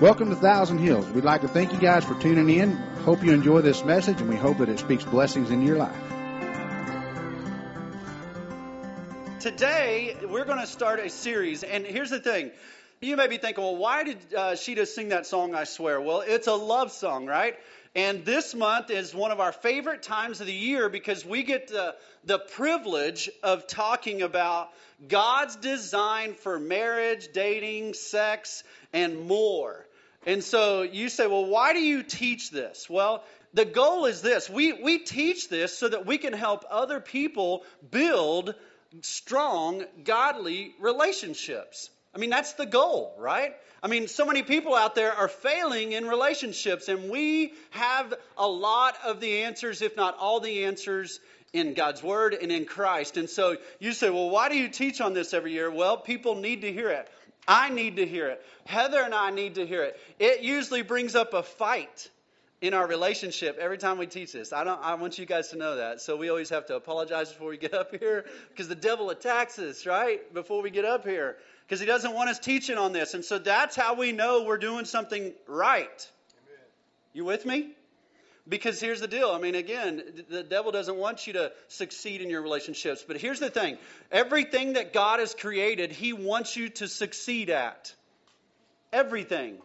Welcome to Thousand Hills. We'd like to thank you guys for tuning in. Hope you enjoy this message, and we hope that it speaks blessings into your life. Today, we're going to start a series, and here's the thing. You may be thinking, well, why did uh, sing that song, I swear? Well, it's a love song, right? And this month is one of our favorite times of the year because we get the, the privilege of talking about God's design for marriage, dating, sex, and more. And so you say, well, why do you teach this? Well, the goal is this we, we teach this so that we can help other people build strong, godly relationships. I mean, that's the goal, right? I mean, so many people out there are failing in relationships, and we have a lot of the answers, if not all the answers, in God's Word and in Christ. And so you say, well, why do you teach on this every year? Well, people need to hear it. I need to hear it. Heather and I need to hear it. It usually brings up a fight in our relationship every time we teach this. I don't I want you guys to know that. So we always have to apologize before we get up here because the devil attacks us, right? Before we get up here because he doesn't want us teaching on this. And so that's how we know we're doing something right. Amen. You with me? Because here's the deal. I mean, again, the devil doesn't want you to succeed in your relationships. But here's the thing everything that God has created, He wants you to succeed at. Everything.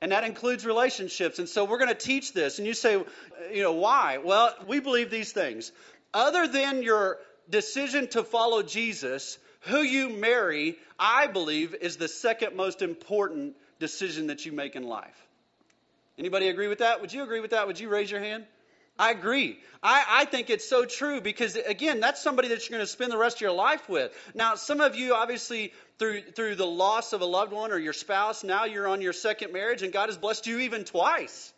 And that includes relationships. And so we're going to teach this. And you say, you know, why? Well, we believe these things. Other than your decision to follow Jesus, who you marry, I believe, is the second most important decision that you make in life. Anybody agree with that? Would you agree with that? Would you raise your hand? I agree. I, I think it's so true because, again, that's somebody that you're going to spend the rest of your life with. Now, some of you, obviously, through, through the loss of a loved one or your spouse, now you're on your second marriage and God has blessed you even twice,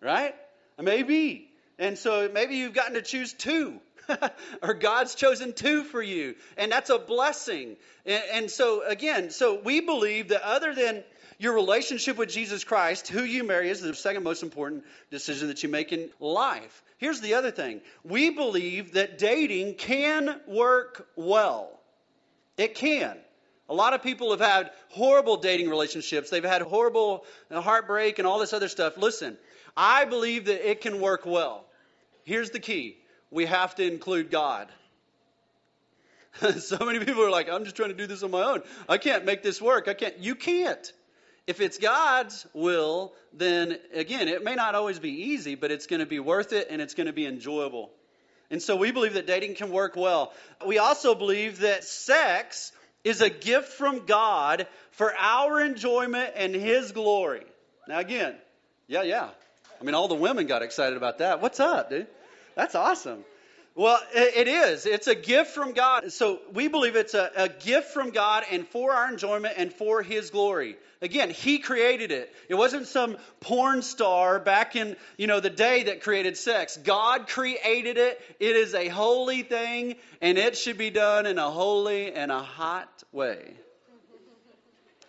right? Maybe. And so maybe you've gotten to choose two. or God's chosen two for you, and that's a blessing. And, and so, again, so we believe that other than your relationship with Jesus Christ, who you marry, is the second most important decision that you make in life. Here's the other thing we believe that dating can work well. It can. A lot of people have had horrible dating relationships. They've had horrible heartbreak and all this other stuff. Listen, I believe that it can work well. Here's the key we have to include God. so many people are like, I'm just trying to do this on my own. I can't make this work. I can't. You can't. If it's God's will, then again, it may not always be easy, but it's going to be worth it and it's going to be enjoyable. And so we believe that dating can work well. We also believe that sex is a gift from God for our enjoyment and His glory. Now, again, yeah, yeah. I mean, all the women got excited about that. What's up, dude? That's awesome. Well, it is. It's a gift from God. So we believe it's a, a, gift from God and for our enjoyment and for His glory. Again, He created it. It wasn't some porn star back in, you know, the day that created sex. God created it. It is a holy thing and it should be done in a holy and a hot way.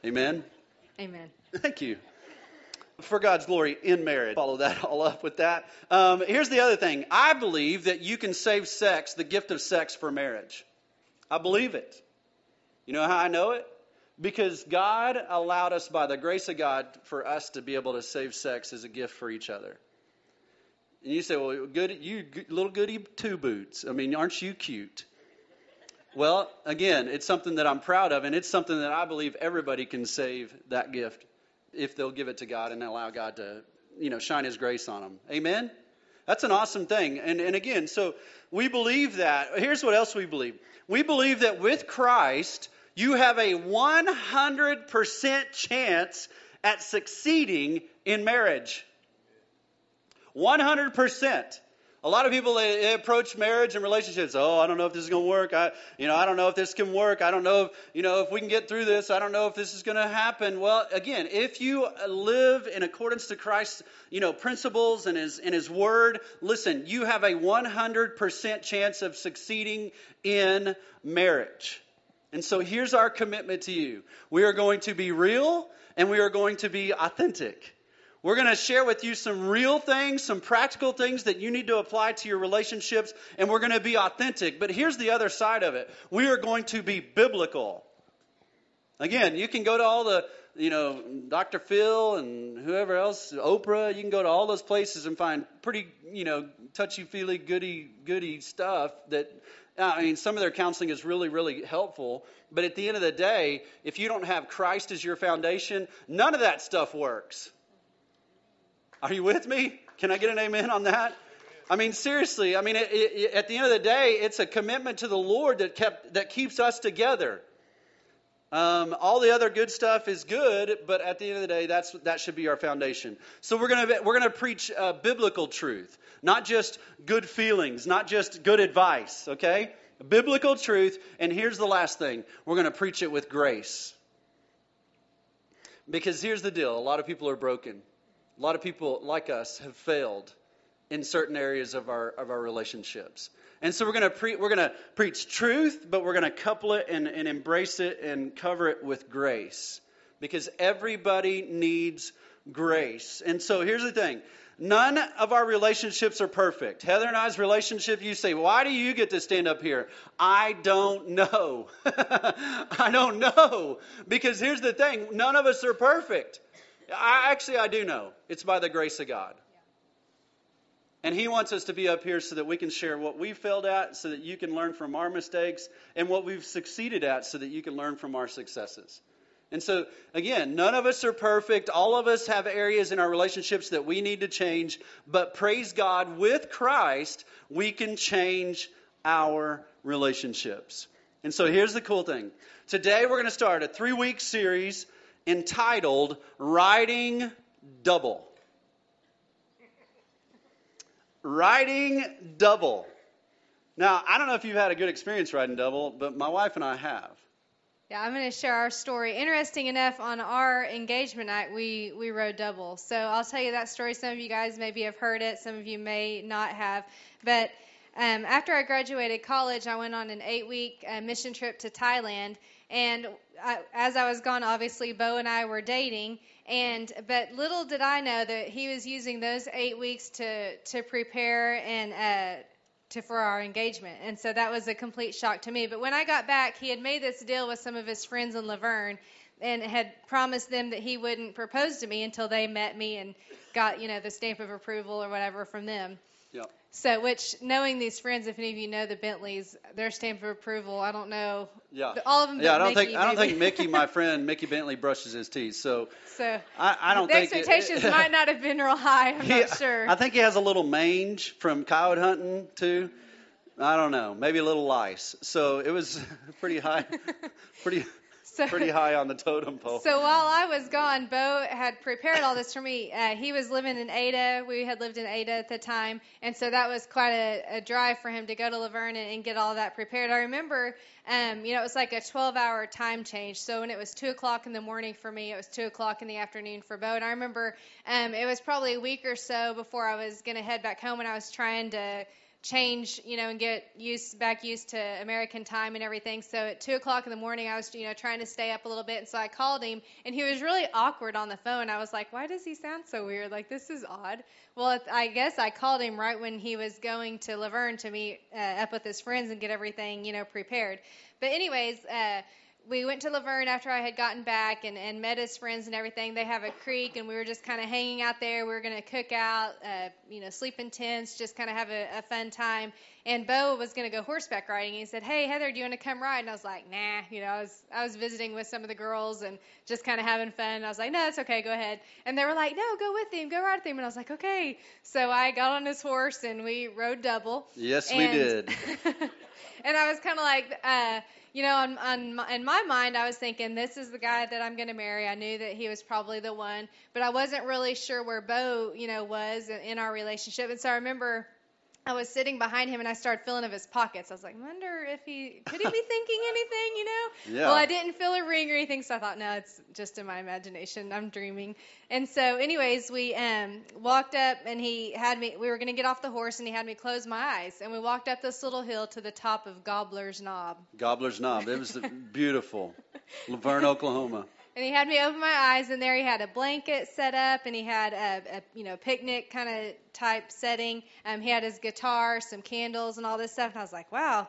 Amen? Amen. Thank you for God's glory in marriage. Follow that all up with that. Um, here's the other thing I believe that you can save sex, the gift of sex, for marriage. I believe it. You know how I know it? Because God allowed us, by the grace of God, for us to be able to save sex as a gift for each other. And you say, well, good, you little goody two boots. I mean, aren't you cute? Well, again, it's something that I'm proud of, and it's something that I believe everybody can save that gift if they'll give it to God and allow God to, you know, shine His grace on them. Amen? That's an awesome thing. And, and again, so we believe that. Here's what else we believe we believe that with Christ, you have a 100% chance at succeeding in marriage. 100%. A lot of people they, approach marriage and relationships. Oh, I don't know if this is going to work. I, you know, I don't know if this can work. I don't know if, you know, if we can get through this. I don't know if this is going to happen. Well, again, if you live in accordance to Christ's, you know, principles and His and His Word, listen, you have a 100% chance of succeeding in marriage. And so here's our commitment to you: we are going to be real and we are going to be authentic. We're going to share with you some real things, some practical things that you need to apply to your relationships, and we're going to be authentic. But here's the other side of it we are going to be biblical. Again, you can go to all the, you know, Dr. Phil and whoever else, Oprah. You can go to all those places and find pretty, you know, touchy-feely, goody, goody stuff that I mean, some of their counseling is really, really helpful. But at the end of the day, if you don't have Christ as your foundation, none of that stuff works. Are you with me? Can I get an amen on that? I mean, seriously. I mean, it, it, at the end of the day, it's a commitment to the Lord that kept that keeps us together. Um, all the other good stuff is good, but at the end of the day, that's that should be our foundation. So we're gonna we're gonna preach uh, biblical truth, not just good feelings, not just good advice. Okay, biblical truth. And here's the last thing: we're gonna preach it with grace. Because here's the deal: a lot of people are broken. A lot of people like us have failed in certain areas of our of our relationships. And so we're to pre- we're to preach truth, but we're to couple it and, and embrace it and cover it with grace because everybody needs grace. And so here's the thing. None of our relationships are perfect. Heather and I's relationship, you say, why do you get to stand up here? I don't know. I don't know. Because here's the thing none of us are perfect. I, actually, I do know. It's by the grace of God. And He wants us to be up here so that we can share what we failed at, so that you can learn from our mistakes, and what we've succeeded at, so that you can learn from our successes. And so, again, none of us are perfect. All of us have areas in our relationships that we need to change. But praise God, with Christ, we can change our relationships. And so here's the cool thing. Today, we're going to start a three week series entitled Riding Double. Riding double. Now, I don't know if you've had a good experience riding double, but my wife and I have. Yeah, I'm going to share our story. Interesting enough, on our engagement night, we, we rode double. So I'll tell you that story. Some of you guys maybe have heard it, some of you may not have. But um, after I graduated college, I went on an eight week uh, mission trip to Thailand. And I, as I was gone, obviously, Bo and I were dating. And but little did I know that he was using those eight weeks to to prepare and uh, to for our engagement. And so that was a complete shock to me. But when I got back, he had made this deal with some of his friends in Laverne and had promised them that he wouldn't propose to me until they met me and got, you know, the stamp of approval or whatever from them. Yep. So, which knowing these friends, if any of you know the Bentleys, their stamp of approval, I don't know. Yeah. All of them. Yeah, I don't Mickey, think I don't think Mickey, my friend Mickey Bentley, brushes his teeth. So So I, I don't the think it- expectations might not have been real high. I'm He- not sure. I think he has a little mange from coyote hunting too. I don't know, maybe a little lice. So it was pretty high, pretty so, pretty high on the totem pole. So while I was gone, Bo had prepared all this for me. Uh, he was living in Ada. We had lived in Ada at the time, and so that was quite a, a drive for him to go to Laverne and, and get all that prepared. I remember, um, you know, it was like a 12-hour time change. So when it was two o'clock in the morning for me, it was two o'clock in the afternoon for Bo. And I remember um, it was probably a week or so before I was going to head back home, and I was trying to change, you know, and get used back used to American time and everything. So at two o'clock in the morning, I was, you know, trying to stay up a little bit, and so I called him, and he was really awkward on the phone. I was like, why does he sound so weird? Like this is odd. Well, I guess I called him right when he was going to Laverne to meet uh, up with his friends and get everything, you know, prepared. But anyways. Uh, we went to Laverne after I had gotten back and, and met his friends and everything. They have a creek, and we were just kind of hanging out there. We were going to cook out, uh, you know, sleep in tents, just kind of have a, a fun time. And Bo was going to go horseback riding. He said, "Hey, Heather, do you want to come ride?" And I was like, "Nah." You know, I was I was visiting with some of the girls and just kind of having fun. And I was like, "No, it's okay. Go ahead." And they were like, "No, go with him. Go ride with him." And I was like, "Okay." So I got on his horse and we rode double. yes, we did. and I was kind of like, uh, you know, on, on my, in my mind, I was thinking, this is the guy that I'm going to marry. I knew that he was probably the one, but I wasn't really sure where Bo, you know, was in, in our relationship. And so I remember I was sitting behind him and I started feeling of his pockets. I was like, wonder if he could he be thinking anything, you know? Yeah. Well, I didn't feel a ring or anything, so I thought, no, it's just in my imagination. I'm dreaming. And so, anyways, we um, walked up and he had me. We were going to get off the horse and he had me close my eyes. And we walked up this little hill to the top of Gobbler's Knob. Gobbler's Knob. It was beautiful. Laverne, Oklahoma. And he had me open my eyes, and there he had a blanket set up, and he had a, a you know picnic kind of type setting. Um, he had his guitar, some candles, and all this stuff. And I was like, wow.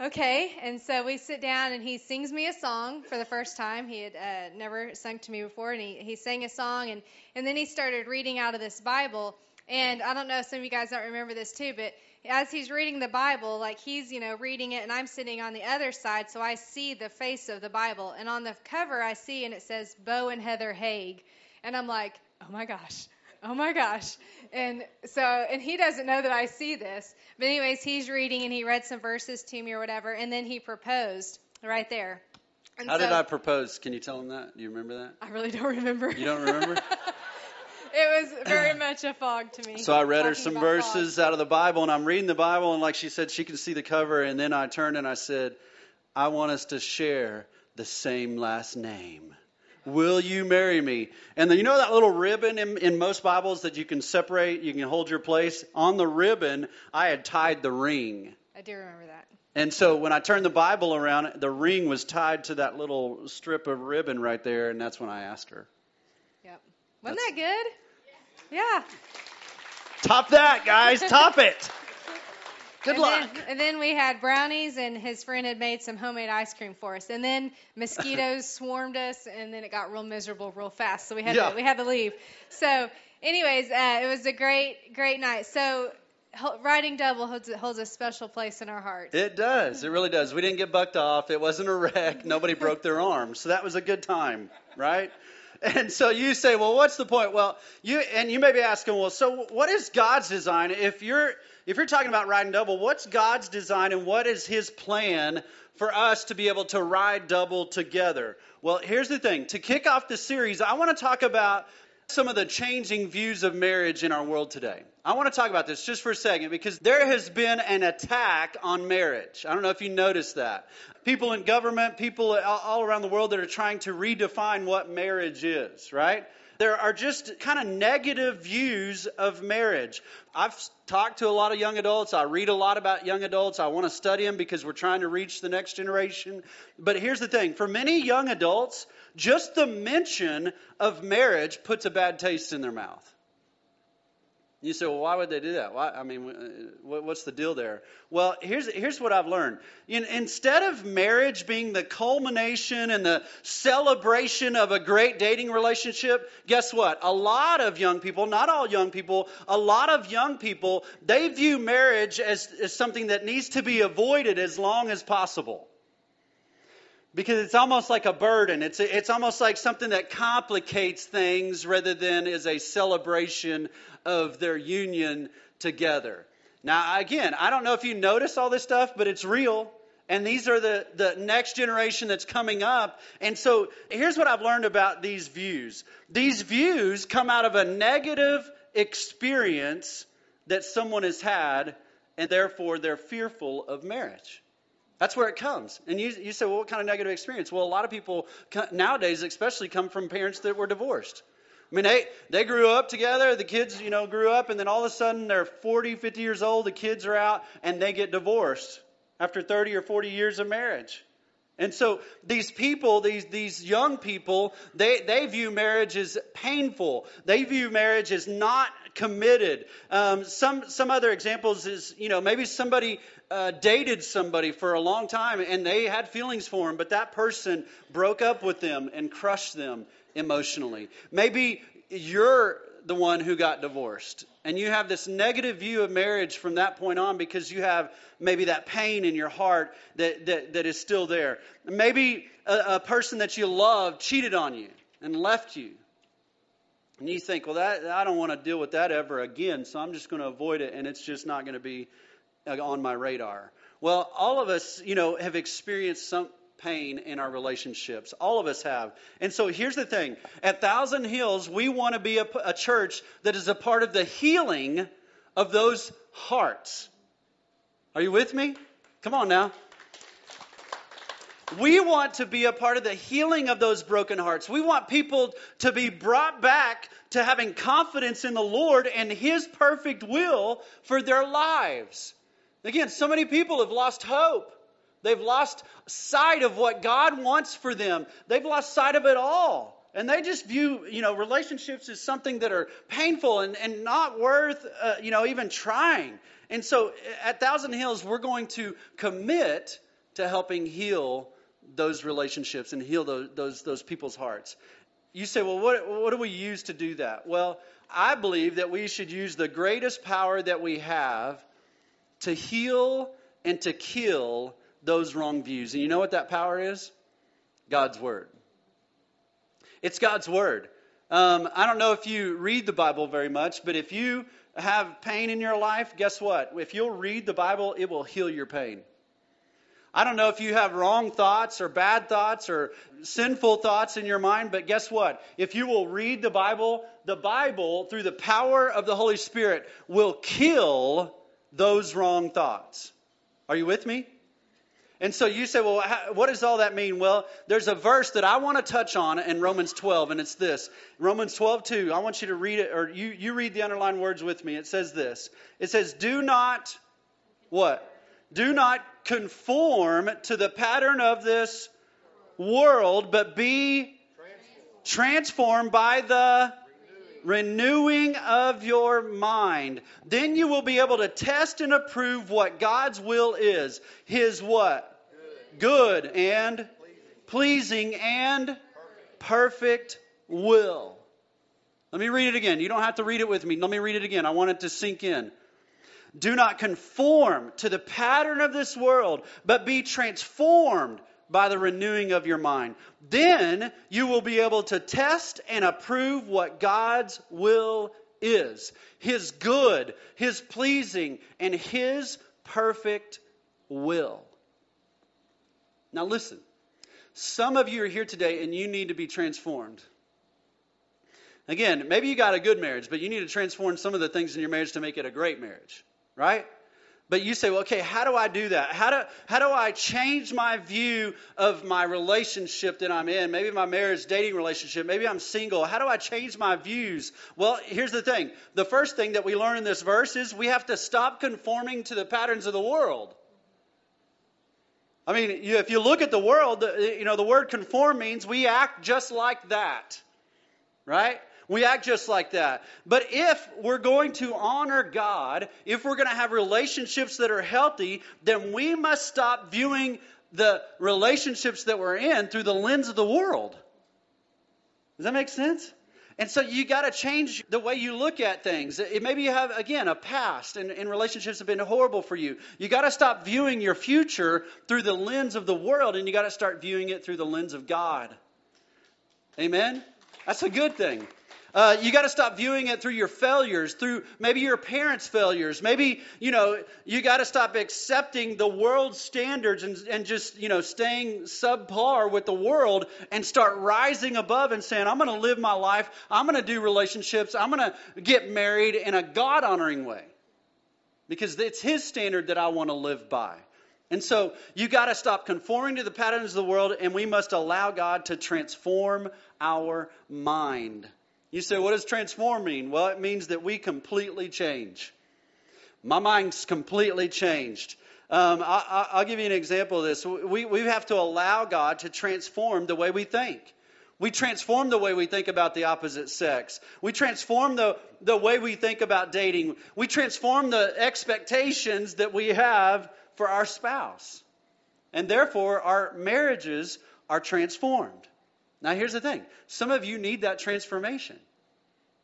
okay. And so we sit down, and he sings me a song for the first time. He had uh, never sung to me before, and he, he sang a song, and, and then he started reading out of this Bible. And I don't know, if some of you guys don't remember this too, but as he's reading the Bible, like he's, you know, reading it, and I'm sitting on the other side, so I see the face of the Bible. And on the cover, I see, and it says Bo and Heather Haig. And I'm like, oh my gosh, oh my gosh. And so, and he doesn't know that I see this. But, anyways, he's reading, and he read some verses to me or whatever, and then he proposed right there. And How so, did I propose? Can you tell him that? Do you remember that? I really don't remember. You don't remember? it was very much a fog to me. So I read her some about verses out of the Bible, and I'm reading the Bible, and like she said, she can see the cover. And then I turned and I said, I want us to share the same last name. Will you marry me? And then you know that little ribbon in, in most Bibles that you can separate, you can hold your place? On the ribbon, I had tied the ring. I do remember that. And so when I turned the Bible around, the ring was tied to that little strip of ribbon right there, and that's when I asked her. Yep. Wasn't that good? Yeah. Top that, guys. Top it. Good and luck. Then, and then we had brownies, and his friend had made some homemade ice cream for us. And then mosquitoes swarmed us, and then it got real miserable real fast. So we had Yeah. to we had to leave. So, anyways, uh, it was a great great night. So, riding double holds holds a special place in our hearts. It does. It really does. We didn't get bucked off. It wasn't a wreck. Nobody broke their arms. So that was a good time, right? And so you say, well, what's the point? Well, you and you may be asking, well, so what is God's design? If you're if you're talking about riding double, what's God's design and what is His plan for us to be able to ride double together? Well, here's the thing. To kick off the series, I want to talk about some of the changing views of marriage in our world today. I want to talk about this just for a second because there has been an attack on marriage. I don't know if you noticed that. People in government, people all- around the world that are trying to redefine what marriage is, right? There are just kind of negative views of marriage. I've talked to a lot of young adults. I read a lot about young adults. I want to study them because we're trying to reach the next generation. But here's the thing for many young adults, just the mention of marriage puts a bad taste in their mouth. You say, well, why would they do that? Why, I mean, uh, what's the deal there? Well, here's, here's what I've learned. In, instead of marriage being the culmination and the celebration of a great dating relationship, guess what? A lot of young people, not all young people, a lot of young people, they view marriage as, as something that needs to be avoided as long as possible because it's almost like a burden. It's, it's almost like something that complicates things rather than is a celebration of their union together. Now, again, I don't know if you notice all this stuff, but it's real. And these are the, the next generation that's coming up. And so here's what I've learned about these views these views come out of a negative experience that someone has had, and therefore they're fearful of marriage. That's where it comes. And you, you say, well, what kind of negative experience? Well, a lot of people nowadays, especially, come from parents that were divorced. I mean, they, they grew up together, the kids, you know, grew up, and then all of a sudden they're 40, 50 years old, the kids are out, and they get divorced after 30 or 40 years of marriage. And so these people, these, these young people, they, they view marriage as painful. They view marriage as not committed. Um, some, some other examples is, you know, maybe somebody uh, dated somebody for a long time and they had feelings for him, but that person broke up with them and crushed them emotionally. Maybe you're the one who got divorced and you have this negative view of marriage from that point on because you have maybe that pain in your heart that, that, that is still there. Maybe a, a person that you love cheated on you and left you. And you think, well, that, I don't want to deal with that ever again, so I'm just going to avoid it, and it's just not going to be uh, on my radar. Well, all of us, you know, have experienced some pain in our relationships. All of us have. And so here's the thing at Thousand Hills, we want to be a, a church that is a part of the healing of those hearts. Are you with me? Come on now. We want to be a part of the healing of those broken hearts. We want people to be brought back to having confidence in the Lord and His perfect will for their lives. Again, so many people have lost hope. They've lost sight of what God wants for them. They've lost sight of it all. And they just view, you know, relationships as something that are painful and, and not worth, uh, you know, even trying. And so at Thousand Hills, we're going to commit to helping heal those relationships and heal those, those, those people's hearts. You say, well, what, what do we use to do that? Well, I believe that we should use the greatest power that we have to heal and to kill those wrong views. And you know what that power is? God's Word. It's God's Word. Um, I don't know if you read the Bible very much, but if you have pain in your life, guess what? If you'll read the Bible, it will heal your pain. I don't know if you have wrong thoughts or bad thoughts or sinful thoughts in your mind, but guess what? If you will read the Bible, the Bible, through the power of the Holy Spirit, will kill those wrong thoughts. Are you with me? And so you say, well, what does all that mean? Well, there's a verse that I want to touch on in Romans 12, and it's this Romans 12, 2. I want you to read it, or you, you read the underlined words with me. It says this It says, Do not, what? Do not conform to the pattern of this world, but be transformed by the renewing of your mind. Then you will be able to test and approve what God's will is. His what? Good, and pleasing and perfect will. Let me read it again. You don't have to read it with me. Let me read it again. I want it to sink in. Do not conform to the pattern of this world, but be transformed by the renewing of your mind. Then you will be able to test and approve what God's will is His good, His pleasing, and His perfect will. Now, listen. Some of you are here today and you need to be transformed. Again, maybe you got a good marriage, but you need to transform some of the things in your marriage to make it a great marriage right? But you say, well, okay, how do I do that? How do, how do I change my view of my relationship that I'm in? Maybe my marriage, dating relationship. Maybe I'm single. How do I change my views? Well, here's the thing. The first thing that we learn in this verse is we have to stop conforming to the patterns of the world. I mean, if you look at the world, you know, the word conform means we act just like that, right? We act just like that. But if we're going to honor God, if we're going to have relationships that are healthy, then we must stop viewing the relationships that we're in through the lens of the world. Does that make sense? And so you got to change the way you look at things. It, maybe you have, again, a past and, and relationships have been horrible for you. You got to stop viewing your future through the lens of the world and you got to start viewing it through the lens of God. Amen? That's a good thing. Uh, you got to stop viewing it through your failures, through maybe your parents' failures. Maybe, you know, you got to stop accepting the world's standards and, and just, you know, staying subpar with the world and start rising above and saying, I'm going to live my life. I'm going to do relationships. I'm going to get married in a God honoring way because it's His standard that I want to live by. And so you got to stop conforming to the patterns of the world, and we must allow God to transform our mind. You say, what does transform mean? Well, it means that we completely change. My mind's completely changed. Um, I, will give you an example of this. We, we have to allow God to transform the way we think. We transform the way we think about the opposite sex. We transform the, the way we think about dating. We transform the expectations that we have for our spouse. And therefore, our marriages are transformed. Now, here's the thing some of you need that transformation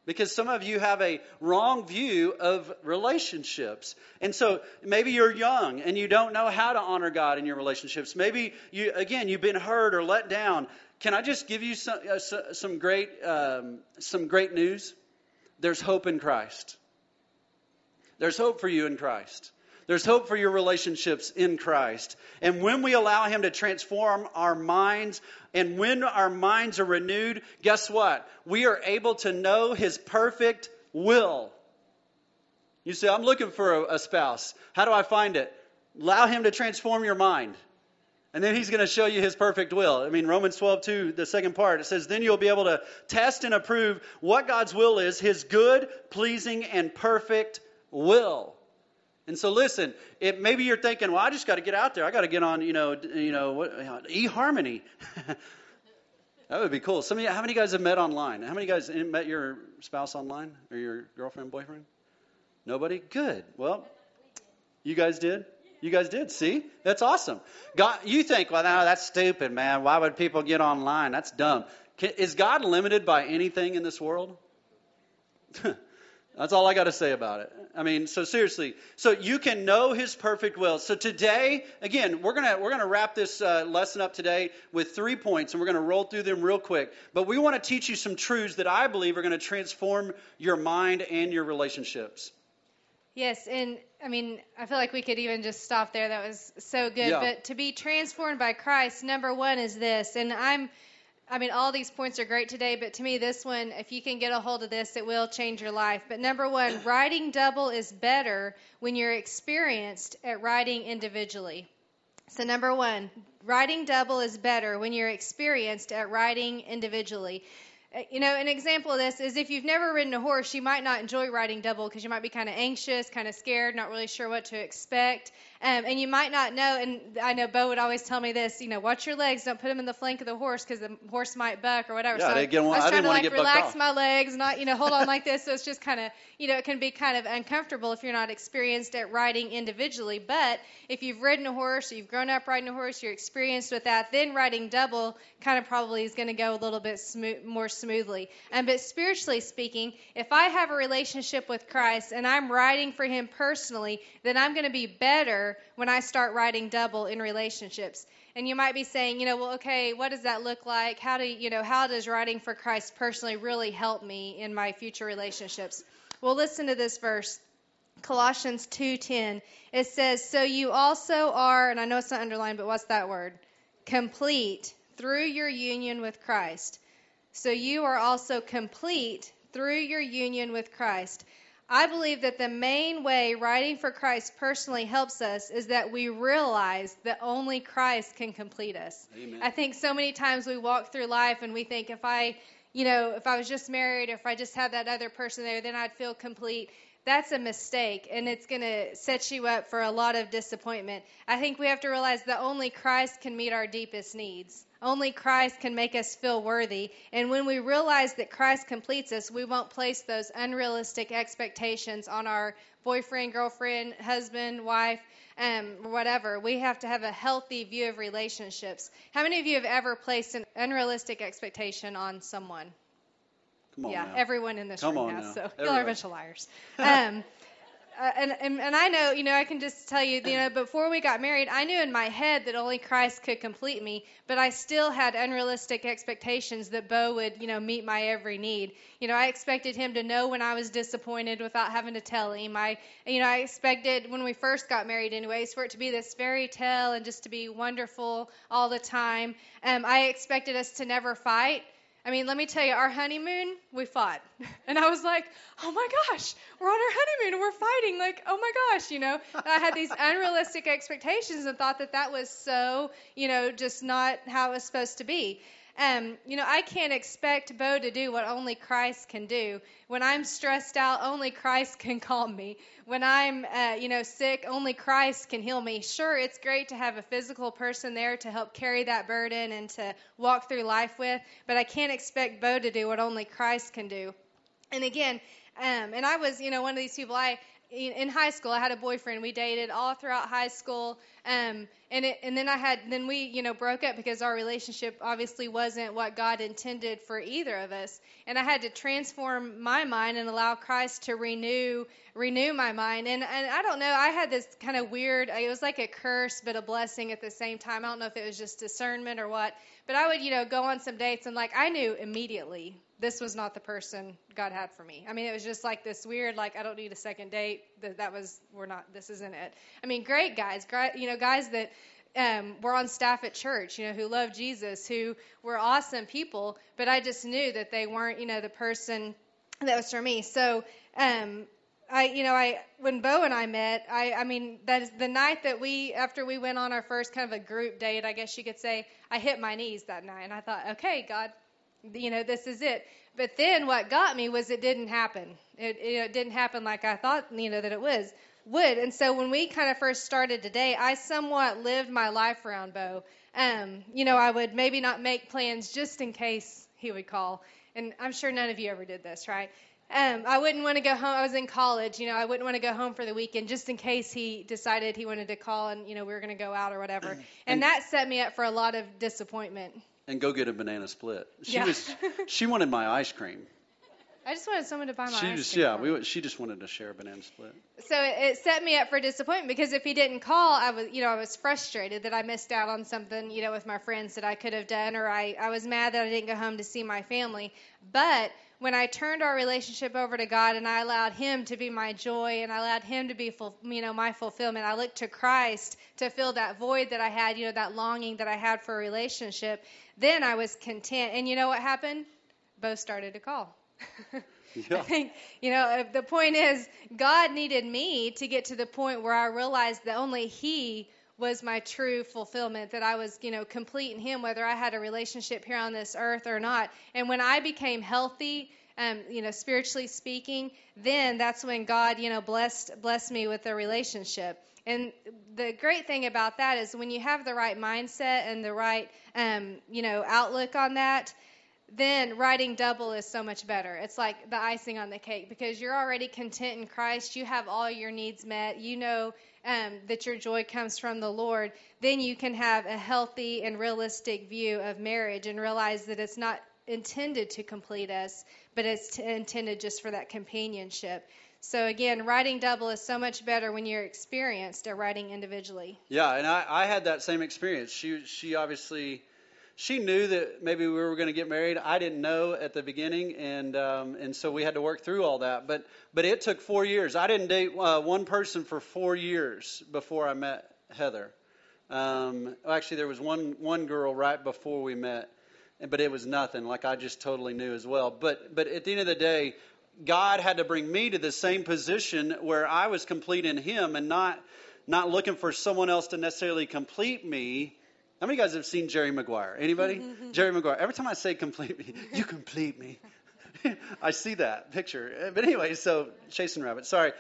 because some of you have a wrong view of relationships. And so maybe you're young and you don't know how to honor God in your relationships. Maybe you, again, you've been hurt or let down. Can I just give you some, uh, some great, um, some great news? There's hope in Christ. There's hope for you in Christ. There's hope for your relationships in Christ. And when we allow Him to transform our minds, and when our minds are renewed, guess what? We are able to know His perfect will. You say, I'm looking for a, a spouse. How do I find it? Allow Him to transform your mind. And then he's going to show you his perfect will. I mean, Romans 12, 2, the second part, it says, Then you'll be able to test and approve what God's will is, his good, pleasing, and perfect will. And so listen, it, maybe you're thinking, well, I just got to get out there. I got to get on, you know, you know, what, uh, eHarmony. that would be cool. Some of you, how many guys have met online? How many guys met your spouse online or your girlfriend, boyfriend? Nobody? Good. Well, you guys did? You guys did. See? That's awesome. God, you think, well, no, that's stupid, man. Why would people get online? That's dumb. Is God limited by anything in this world? That's all I got to say about it. I mean, so seriously, so you can know His perfect will. So today, again, we're gonna we're gonna wrap this uh, lesson up today with three points, and we're gonna roll through them real quick. But we want to teach you some truths that I believe are going to transform your mind and your relationships. Yes, and I mean, I feel like we could even just stop there. That was so good. Yeah. But to be transformed by Christ, number one is this, and I'm I mean, all these points are great today, but to me, this one, if you can get a hold of this, it will change your life. But number one, riding double is better when you're experienced at riding individually. So, number one, riding double is better when you're experienced at riding individually. Uh, You know, an example of this is if you've never ridden a horse, you might not enjoy riding double because you might be kind of anxious, kind of scared, not really sure what to expect. Um, and you might not know, and I know Bo would always tell me this, you know, watch your legs, don't put them in the flank of the horse because the horse might buck or whatever. Yeah, I so get I was I trying to like relax my legs, not, you know, hold on like this. So it's just kind of, you know, it can be kind of uncomfortable if you're not experienced at riding individually. But if you've ridden a horse, or you've grown up riding a horse, you're experienced with that, then riding double kind of probably is going to go a little bit smooth, more smoothly. And but spiritually speaking, if I have a relationship with Christ and I'm riding for Him personally, then I'm going to be better when I start riding double in relationships. And you might be saying, you know, well, okay, what does that look like? How do you know? How does riding for Christ personally really help me in my future relationships? Well, listen to this verse. Colossians 2:10. It says, "So you also are, and I know it's not underlined, but what's that word? Complete through your union with Christ. So you are also complete through your union with Christ." I believe that the main way riding for Christ personally helps us is that we realize that only Christ can complete us. Amen. I think so many times we walk through life and we think if I, you know, if I was just married or if I just had that other person there, then I'd feel complete. That's a mistake and it's going to set you up for a lot of disappointment. I think we have to realize that only Christ can meet our deepest needs. Only Christ can make us feel worthy. And when we realize that Christ completes us, we won't place those unrealistic expectations on our boyfriend, girlfriend, husband, wife, um, whatever. We have to have a healthy view of relationships. How many of you have ever placed an unrealistic expectation on someone? Come on yeah, now. everyone in this Come room on has. now. So y'all are a bunch of liars. Um, and, and and I know, you know, I can just tell you, you know, before we got married, I knew in my head that only Christ could complete me, but I still had unrealistic expectations that Bo would, you know, meet my every need. You know, I expected him to know when I was disappointed without having to tell him. I, you know, I expected when we first got married, anyways, for it to be this fairy tale and just to be wonderful all the time. Um, I expected us to never fight. I mean, let me tell you, our honeymoon, we fought. And I was like, oh my gosh, we're on our honeymoon and we're fighting. Like, oh my gosh, you know. And I had these unrealistic expectations and thought that that was so, you know, just not how it was supposed to be. Um, you know, I can't expect Bo to do what only Christ can do. When I'm stressed out, only Christ can calm me. When I'm, uh, you know, sick, only Christ can heal me. Sure, it's great to have a physical person there to help carry that burden and to walk through life with, but I can't expect Bo to do what only Christ can do. And again, um, and I was, you know, one of these people. I in high school, I had a boyfriend. We dated all throughout high school. Um, and it, and then I had, then we, you know, broke up because our relationship obviously wasn't what God intended for either of us. And I had to transform my mind and allow Christ to renew, renew my mind. And and I don't know, I had this kind of weird. It was like a curse, but a blessing at the same time. I don't know if it was just discernment or what. But I would, you know, go on some dates and like I knew immediately this was not the person God had for me. I mean, it was just like this weird, like I don't need a second date. That that was we're not. This isn't it. I mean, great guys, great, you know, guys that um, were on staff at church, you know, who loved Jesus, who were awesome people. But I just knew that they weren't, you know, the person that was for me. So. Um, I, you know, I when Bo and I met, I, I mean, that is the night that we, after we went on our first kind of a group date, I guess you could say, I hit my knees that night, and I thought, okay, God, you know, this is it. But then what got me was it didn't happen. It, it didn't happen like I thought, you know, that it was would. And so when we kind of first started today, I somewhat lived my life around Bo. Um, you know, I would maybe not make plans just in case he would call. And I'm sure none of you ever did this, right? Um, I wouldn't want to go home. I was in college, you know. I wouldn't want to go home for the weekend just in case he decided he wanted to call and you know we were going to go out or whatever. And, And- that set me up for a lot of disappointment. And go get a banana split. She Yeah. was she wanted my ice cream. I just wanted someone to buy my She ice just cream yeah, we she just wanted to share a banana split. so it, it set me up for disappointment because if he didn't call, I was, you know, I was frustrated that I missed out on something, you know, with my friends that I could have done, or I, I was mad that I didn't go home to see my family. But when I turned our relationship over to God and I allowed Him to be my joy and I allowed Him to be, full, you know, my fulfillment, I looked to Christ to fill that void that I had, you know, that longing that I had for a relationship. Then I was content. And you know what happened? Bo started to call. I think, you know, the point is, God needed me to get to the point where I realized that only He was my true fulfillment, that I was, you know, complete in Him, whether I had a relationship here on this earth or not. And when I became healthy, um, you know, spiritually speaking, then that's when God, you know, blessed blessed me with a relationship. And the great thing about that is when you have the right mindset and the right, um, you know, outlook on that, then riding double is so much better. It's like the icing on the cake because you're already content in Christ. You have all your needs met. You know um, that your joy comes from the Lord. Then you can have a healthy and realistic view of marriage and realize that it's not intended to complete us, but it's t- intended just for that companionship. So again, riding double is so much better when you're experienced at riding individually. Yeah, and I, I had that same experience. She she obviously she knew that maybe we were going to get married. I didn't know at the beginning, and um, and so we had to work through all that. But but it took four years. I didn't date uh, one person for four years before I met Heather. Um, actually, there was one one girl right before we met, but it was nothing. Like I just totally knew as well. But but at the end of the day, God had to bring me to the same position where I was complete in Him and not not looking for someone else to necessarily complete me. How many of you guys have seen Jerry Maguire? Anybody? Jerry Maguire. Every time I say complete me, you complete me. I see that picture. Eh, but anyway, so chasing rabbits. Sorry.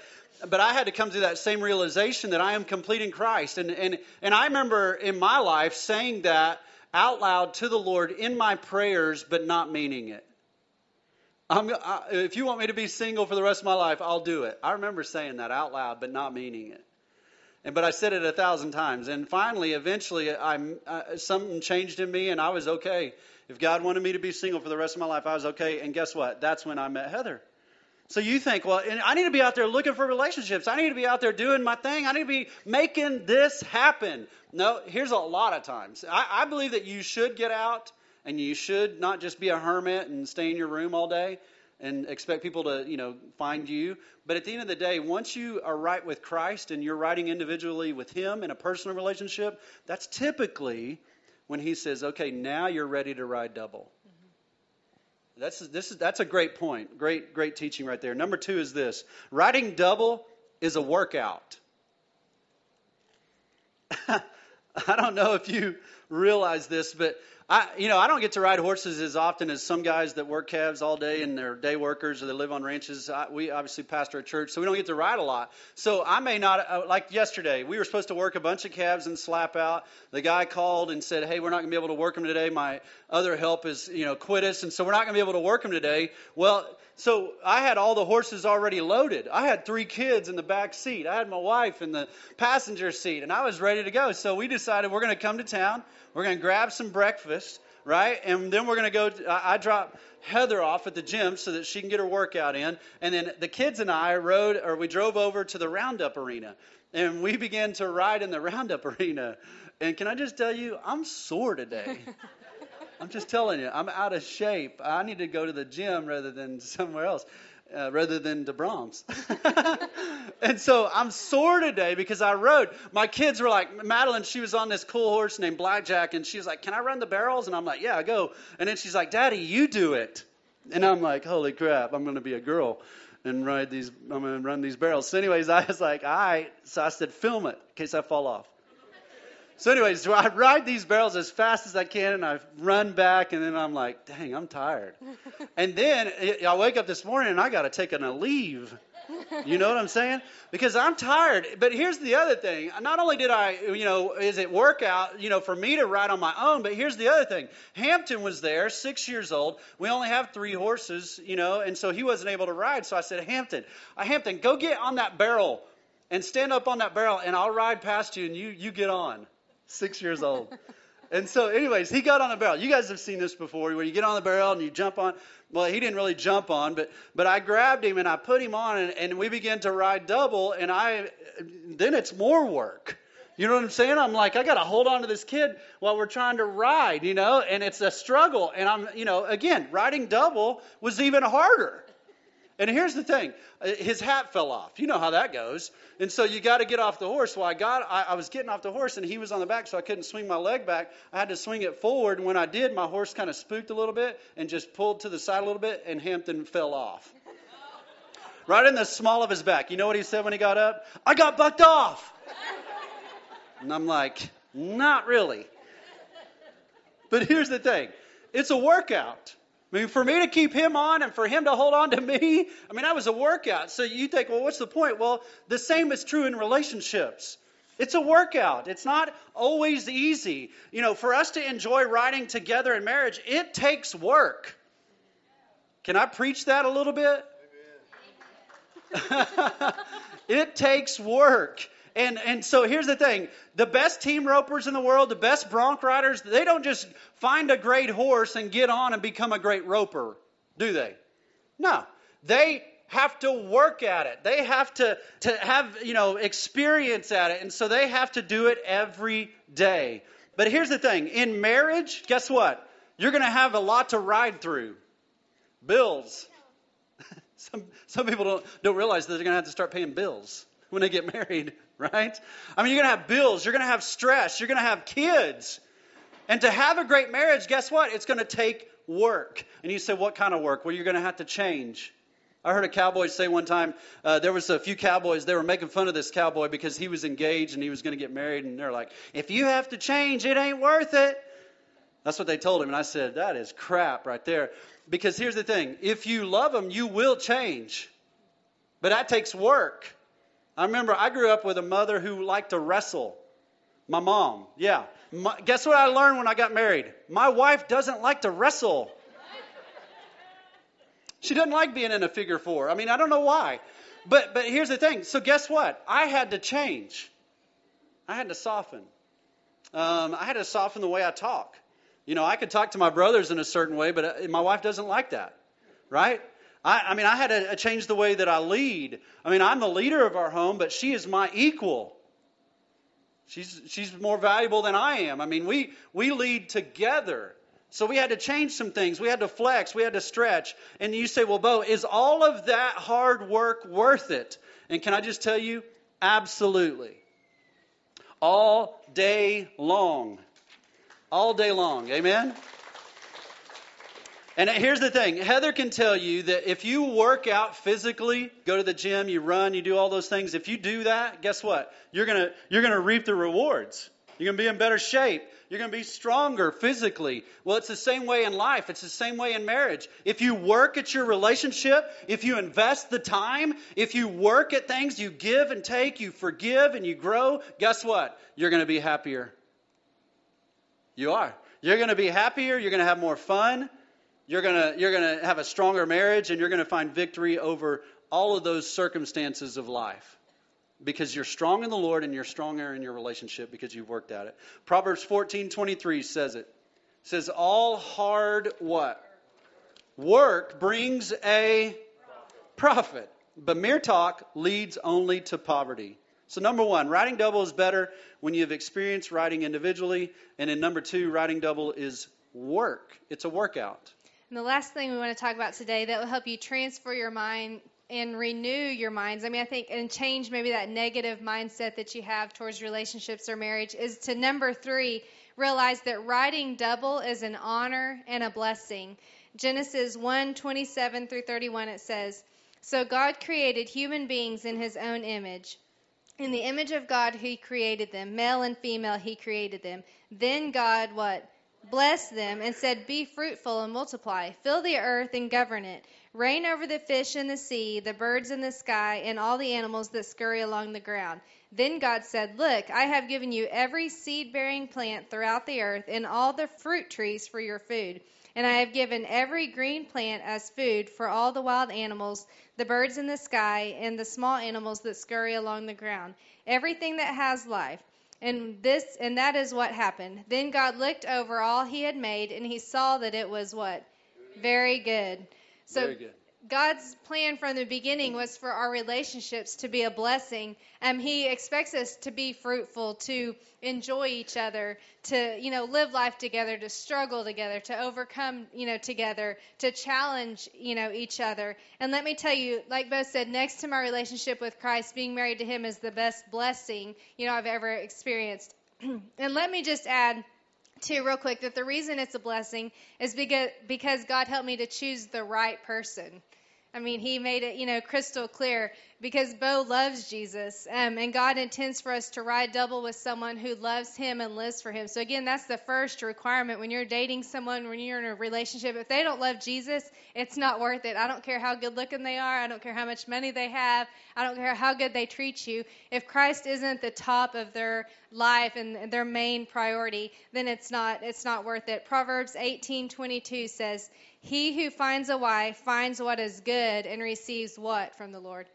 But I had to come to that same realization that I am complete in Christ. And, and, and I remember in my life saying that out loud to the Lord in my prayers, but not meaning it. I, if you want me to be single for the rest of my life, I'll do it. I remember saying that out loud, but not meaning it. And but I said it a thousand times, and finally, eventually, I, I something changed in me, and I was okay. If God wanted me to be single for the rest of my life, I was okay. And guess what? That's when I met Heather. So you think, well, I need to be out there looking for relationships. I need to be out there doing my thing. I need to be making this happen. No, here's a lot of times. I, I believe that you should get out and you should not just be a hermit and stay in your room all day and expect people to, you know, find you. But at the end of the day, once you are right with Christ and you're riding individually with Him in a personal relationship, that's typically when He says, okay, now you're ready to ride double. Mm-hmm. That's this is that's a great point. Great great teaching right there. Number 2 is this. Riding double is a workout. I don't know if you realize this, but I, you know, I don't get to ride horses as often as some guys that work calves all day and they're day workers or they live on ranches. I, we obviously pastor a church, so we don't get to ride a lot. So I may not, uh, like yesterday, we were supposed to work a bunch of calves and Slapout. The guy called and said, "Hey, we're not going to be able to work them today. My other help is, you know, quit us, and so we're not going to be able to work them today." Well, so I had all the horses already loaded. I had three kids in the back seat. I had my wife in the passenger seat, and I was ready to go. So we decided we're going to come to town. We're going to grab some breakfast, right? And then we're going to go. I, I drop Heather off at the gym so that she can get her workout in, and then the kids and I rode, or we drove over to the Roundup arena, and we began to ride in the Roundup arena. And can I just tell you, I'm sore today. I'm just telling you, I'm out of shape. I need to go to the gym rather than somewhere else, uh, rather than to Braum's. and so I'm sore today because I rode. My kids were like, Madeline, she was on this cool horse named Blackjack, and she was like, Can I run the barrels? And I'm like, Yeah, go. And then she's like, Daddy, you do it. And I'm like, Holy crap, I'm going to be a girl and ride these, I'm going to run these barrels. So, anyways, I was like, All right. So I said, Film it in case I fall off. So, anyways, I ride these barrels as fast as I can, and I run back, and then I'm like, dang, I'm tired. and then I wake up this morning, and I got to take a leave. You know what I'm saying? Because I'm tired. But here's the other thing. Not only did I, you know, is it workout, you know, for me to ride on my own, but here's the other thing. Hampton was there, six years old. We only have three horses, you know, and so he wasn't able to ride. So I said, Hampton, uh, Hampton, go get on that barrel and stand up on that barrel, and I'll ride past you, and you you get on six years old. And so, anyways, he got on the barrel. You guys have seen this before, where you get on the barrel and you jump on. Well, he didn't really jump on, but but I grabbed him and I put him on, and, and we began to ride double. And I, then it's more work. You know what I'm saying? I'm like, I got to hold on to this kid while we're trying to ride, you know, and it's a struggle. And I'm, you know, again, riding double was even harder. And here's the thing uh, his hat fell off. You know how that goes. And so you got to get off the horse. Well, I got, I, I, was getting off the horse and he was on the back, so I couldn't swing my leg back. I had to swing it forward. And when I did, my horse kind of spooked a little bit and just pulled to the side a little bit, and Hampton fell off. right in the small of his back. You know what he said when he got up? I got bucked off. And I'm like, not really. But here's the thing it's a workout. I mean, for me to keep him on and for him to hold on to me, I mean, that was a workout. So you think, well, what's the point? Well, the same is true in relationships. It's a workout. It's not always easy. You know, for us to enjoy riding together in marriage, it takes work. Can I preach that a little bit? it takes work. And, and so here's the thing the best team ropers in the world, the best bronc riders, they don't just find a great horse and get on and become a great roper, do they? No. They have to work at it. They have to, to have, you know, experience at it. And so they have to do it every day. But here's the thing in marriage, guess what? You're going to have a lot to ride through. Bills. some, some people don't, don't realize that they're going to have to start paying bills when they get married right? I mean, you're going to have bills, you're going to have stress, you're going to have kids. And to have a great marriage, guess what? It's going to take work. And you say, what kind of work? Well, you're going to have to change. I heard a cowboy say one time, uh, there was a few cowboys, they were making fun of this cowboy because he was engaged and he was going to get married. And they're like, if you have to change, it ain't worth it. That's what they told him. And I said, that is crap right there. Because here's the thing if you love them, you will change. But that takes work. I remember I grew up with a mother who liked to wrestle. My mom, yeah. My, guess what I learned when I got married? My wife doesn't like to wrestle. She doesn't like being in a figure four. I mean, I don't know why. But but here's the thing. So guess what? I had to change. I had to soften. Um, I had to soften the way I talk. You know, I could talk to my brothers in a certain way, but uh, my wife doesn't like that, right? I, I mean, I had to uh, change the way that I lead. I mean, I'm the leader of our home, but she is my equal. She's, she's more valuable than I am. I mean, we, we lead together. So we had to change some things. We had to flex. We had to stretch. And you say, well, Bo, is all of that hard work worth it? And can I just tell you? Absolutely. All day long. All day long. Amen? And here's the thing Heather can tell you that if you work out physically, go to the gym, you run, you do all those things, if you do that, guess what? You're going to you're going to reap the rewards. You're going to be in better shape. You're going to be stronger physically. Well, it's the same way in life. It's the same way in marriage. If you work at your relationship, if you invest the time, if you work at things, you give and take, you forgive and you grow, guess what? You're going to be happier. You are. You're going to be happier. You're going to have more fun. You're going you're going to have a stronger marriage and you're going to find victory over all of those circumstances of life because you're strong in the Lord and you're stronger in your relationship because you've worked at it. Proverbs 14:23 says it. it. Says all hard what? Work brings a profit, but mere talk leads only to poverty. So number 1, riding double is better when you've experienced riding individually, and in number 2, riding double is work. It's a workout. And the last thing we want to talk about today that will help you transfer your mind and renew your minds. I mean, I think, and change maybe that negative mindset that you have towards relationships or marriage is to number three, realize that riding double is an honor and a blessing. Genesis 1 27 through 31, it says, So God created human beings in his own image. In the image of God, He created them. Male and female, He created them. Then God, what? Blessed them and said, Be fruitful and multiply. Fill the earth and govern it. Reign over the fish in the sea, the birds in the sky, and all the animals that scurry along the ground. Then God said, Look, I have given you every seed bearing plant throughout the earth, and all the fruit trees for your food. And I have given every green plant as food for all the wild animals, the birds in the sky, and the small animals that scurry along the ground, everything that has life. And this and that is what happened. Then God looked over all he had made, and he saw that it was what? Very good. So Very good. God's plan from the beginning was for our relationships to be a blessing. Um, he expects us to be fruitful, to enjoy each other, to you know live life together, to struggle together, to overcome you know together, to challenge you know each other. And let me tell you, like Bo said, next to my relationship with Christ, being married to Him is the best blessing you know I've ever experienced. and let me just add too real quick that the reason it's a blessing is because because God helped me to choose the right person. I mean, he made it, you know, crystal clear because Bo loves Jesus, um, and God intends for us to ride double with someone who loves Him and lives for Him. So again, that's the first requirement when you're dating someone, when you're in a relationship. If they don't love Jesus, it's not worth it. I don't care how good looking they are. I don't care how much money they have. I don't care how good they treat you. If Christ isn't the top of their life and their main priority, then it's not it's not worth it. Proverbs 18:22 says, "He who finds a wife finds what is good and receives what from the Lord."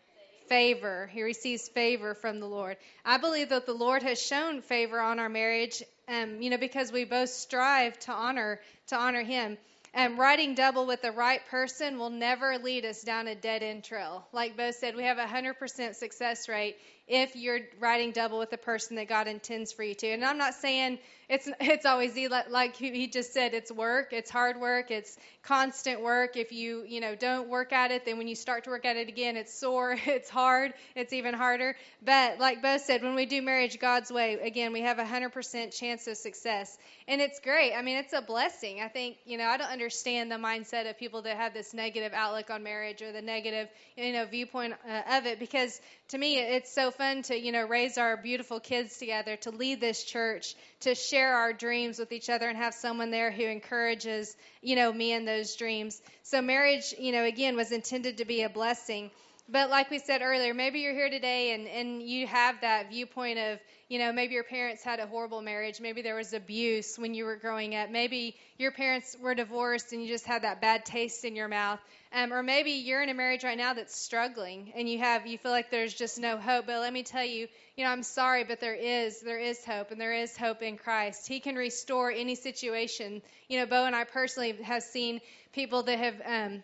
favor. He receives favor from the Lord. I believe that the Lord has shown favor on our marriage, um, you know, because we both strive to honor to honor Him. And riding double with the right person will never lead us down a dead end trail. Like Bo said, we have a 100% success rate if you're riding double with the person that God intends for you to. And I'm not saying it's it's always like he just said, it's work, it's hard work, it's constant work. If you you know don't work at it, then when you start to work at it again, it's sore, it's hard, it's even harder. But like Bo said, when we do marriage God's way, again, we have a 100% chance of success, and it's great. I mean, it's a blessing. I think you know I don't understand the mindset of people that have this negative outlook on marriage or the negative you know viewpoint uh, of it because to me it's so fun to you know raise our beautiful kids together to lead this church to share our dreams with each other and have someone there who encourages you know me in those dreams. So marriage you know again was intended to be a blessing but like we said earlier maybe you're here today and and you have that viewpoint of you know maybe your parents had a horrible marriage maybe there was abuse when you were growing up maybe your parents were divorced and you just had that bad taste in your mouth um, or maybe you're in a marriage right now that's struggling and you have you feel like there's just no hope. But let me tell you, you know, I'm sorry, but there is there is hope, and there is hope in Christ. He can restore any situation. You know, Bo and I personally have seen people that have. Um,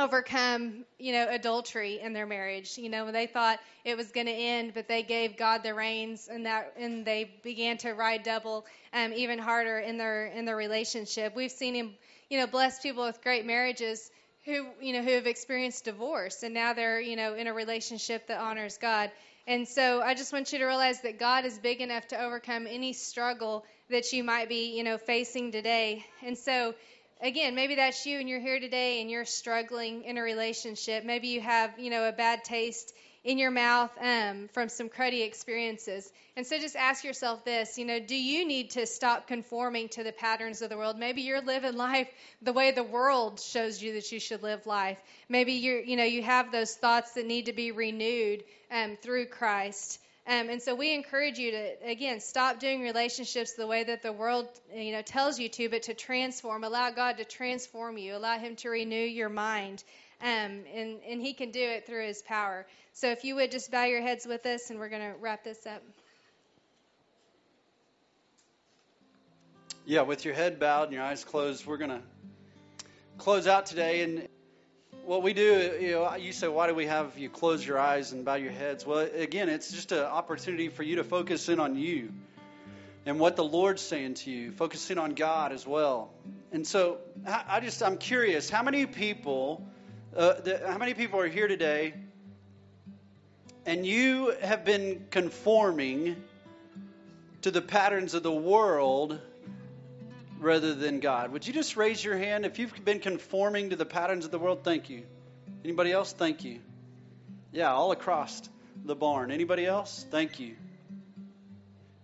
overcome, you know, adultery in their marriage. You know, they thought it was going to end, but they gave God the reins, and that, and they began to ride double, um, even harder in their in their relationship. We've seen him, you know, bless people with great marriages who you know who have experienced divorce and now they're you know in a relationship that honors God. And so I just want you to realize that God is big enough to overcome any struggle that you might be, you know, facing today. And so again, maybe that's you and you're here today and you're struggling in a relationship. Maybe you have, you know, a bad taste in your mouth um, from some cruddy experiences. And so just ask yourself this, you know, do you need to stop conforming to the patterns of the world? Maybe you're living life the way the world shows you that you should live life. Maybe you're, you know, you have those thoughts that need to be renewed um, through Christ. Um, and so we encourage you to again stop doing relationships the way that the world you know tells you to, but to transform. Allow God to transform you. Allow Him to renew your mind, um, and and He can do it through His power. So if you would just bow your heads with us, and we're going to wrap this up. Yeah, with your head bowed and your eyes closed, we're going to close out today. And what we do, you know, you say, why do we have you close your eyes and bow your heads? Well, again, it's just an opportunity for you to focus in on you and what the Lord's saying to you, focusing on God as well. And so, I just, I'm curious, how many people, uh, the, how many people are here today, and you have been conforming to the patterns of the world rather than God. Would you just raise your hand if you've been conforming to the patterns of the world? Thank you. Anybody else? Thank you. Yeah, all across. the barn. Anybody else? Thank you.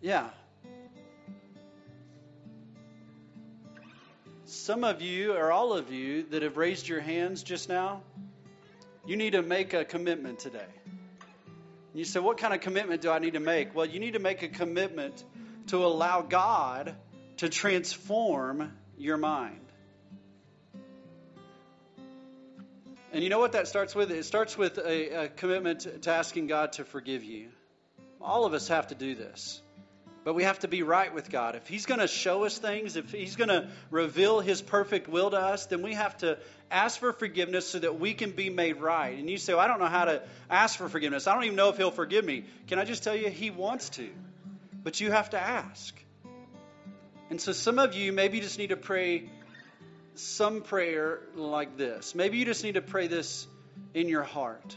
Yeah. Some of you, or all of you, that have raised your hands just now, you need to make a commitment today. You say, What kind of commitment do I need to make? Well, you need to make a commitment to allow God to transform your mind. And you know what that starts with? It starts with a, a, commitment to asking God to forgive you. All of us have to do this. But we have to be right with God. If He's going to show us things, if He's going to reveal His perfect will to us, then we have to ask for forgiveness so that we can be made right. And you say, well, I don't know how to ask for forgiveness. I don't even know if He'll forgive me. Can I just tell you, He wants to. But you have to ask. And so some of you maybe just need to pray some prayer like this. Maybe you just need to pray this in your heart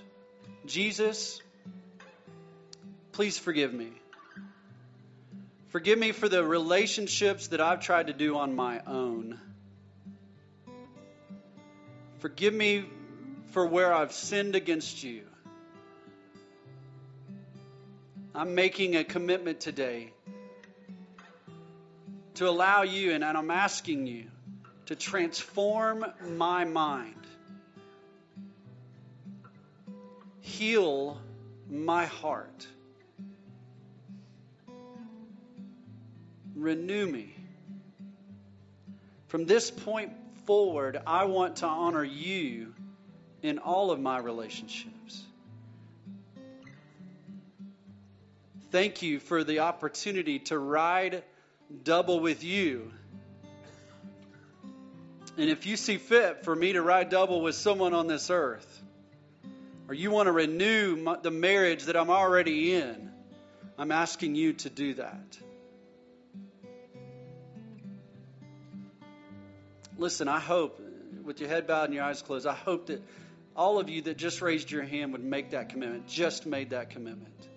Jesus, please forgive me. Forgive me for the relationships that I've tried to do on my own. Forgive me for where I've sinned against you. I'm making a commitment today to allow you, and I'm asking you to transform my mind, heal my heart, renew me. From this point forward, I want to honor you in all of my relationships. Thank you for the opportunity to ride double with you and if you see fit for me to ride double with someone on this earth, or you want to renew my, the marriage that I'm already in, I'm asking you to do that. Listen, I hope, with your head bowed and your eyes closed, I hope that all of you that just raised your hand would make that commitment, just made that commitment.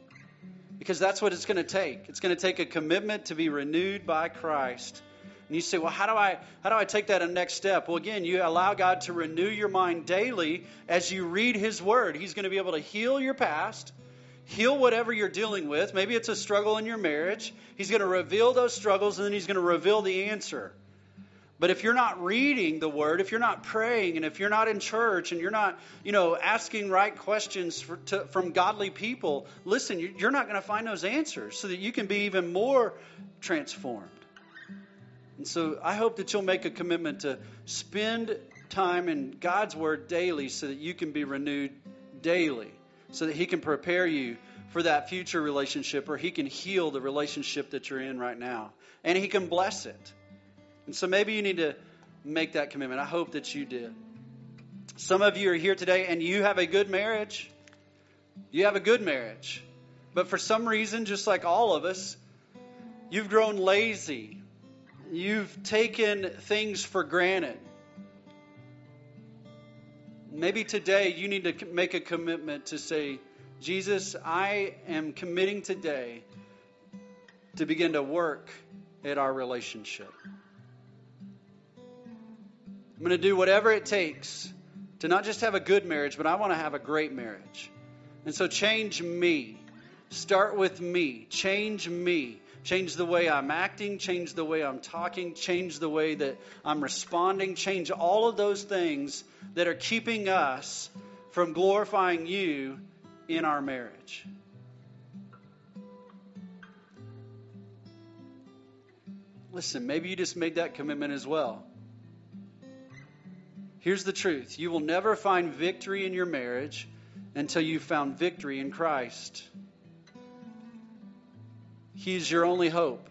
Because that's what it's going to take. It's going to take a commitment to be renewed by Christ and you say, well, how do I how do I take that a next step? Well, again, you allow God to renew your mind daily as you read His Word. He's going to be able to heal your past, heal whatever you're dealing with. Maybe it's a struggle in your marriage. He's going to reveal those struggles, and then He's going to reveal the answer. But if you're not reading the word, if you're not praying, and if you're not in church, and you're not, you know, asking right questions for, to, from godly people, listen, you're not going to find those answers, so that you can be even more transformed. And so I hope that you'll make a commitment to spend time in God's Word daily so that you can be renewed daily, so that He can prepare you for that future relationship or He can heal the relationship that you're in right now. And He can bless it. And so maybe you need to make that commitment. I hope that you did. Some of you are here today and you have a good marriage. You have a good marriage. But for some reason, just like all of us, you've grown lazy You've taken things for granted. Maybe today you need to make a commitment to say, Jesus, I am committing today to begin to work at our relationship. I'm going to do whatever it takes to not just have a good marriage, but I want to have a great marriage. And so change me. Start with me. Change me change the way I'm acting, change the way I'm talking, change the way that I'm responding, change all of those things that are keeping us from glorifying you in our marriage. Listen, maybe you just made that commitment as well. Here's the truth you will never find victory in your marriage until you've found victory in Christ. He's your only hope.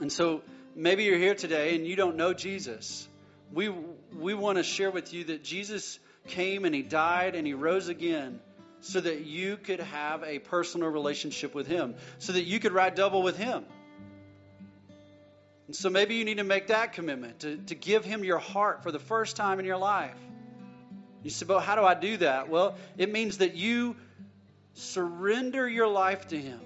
And so maybe you're here today and you don't know Jesus. We, we want to share with you that Jesus came and he died and he rose again so that you could have a personal relationship with him, so that you could ride double with him. And so maybe you need to make that commitment to, to give him your heart for the first time in your life. You say, but how do I do that? Well, it means that you surrender your life to Him.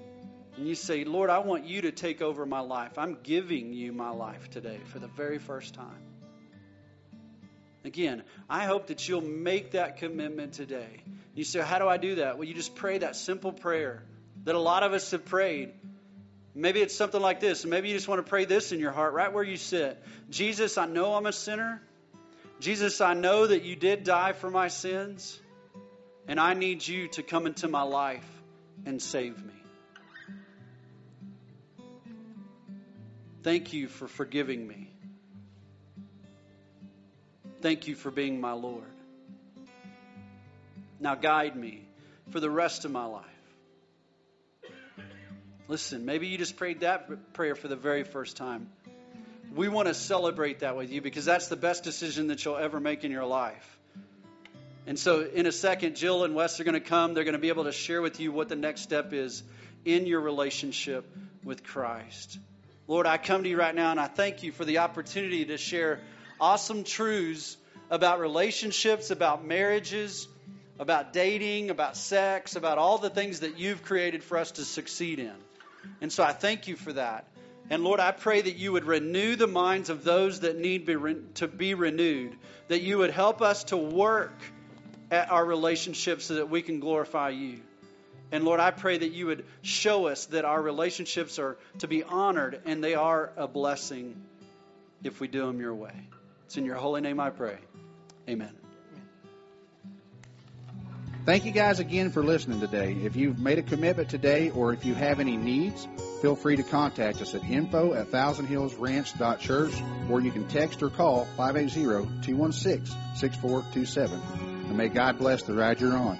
And you say, Lord, I want you to take over my life. I'm giving you my life today for the very first time. Again, I hope that you'll make that commitment today. You say, How do I do that? Well, you just pray that simple prayer that a lot of us have prayed. Maybe it's something like this. Maybe you just want to pray this in your heart, right where you sit. Jesus, I know I'm a sinner. Jesus, I know that you did die for my sins, and I need you to come into my life and save me. Thank you for forgiving me. Thank you for being my Lord. Now guide me for the rest of my life. Listen, maybe you just prayed that prayer for the very first time. We want to celebrate that with you because that's the best decision that you'll ever make in your life. And so, in a second, Jill and Wes are going to come. They're going to be able to share with you what the next step is in your relationship with Christ. Lord, I come to you right now and I thank you for the opportunity to share awesome truths about relationships, about marriages, about dating, about sex, about all the things that you've created for us to succeed in. And so I thank you for that. And Lord, I pray that you would renew the minds of those that need to be renewed, that you would help us to work at our relationships so that we can glorify you. And Lord, I pray that you would show us that our relationships are to be honored and they are a blessing if we do them your way. It's in your holy name I pray. Amen. Thank you guys again for listening today. If you've made a commitment today or if you have any needs, feel free to contact us at info at thousandhillsranch.church or you can text or call 580-216-6427. And may God bless the ride you're on.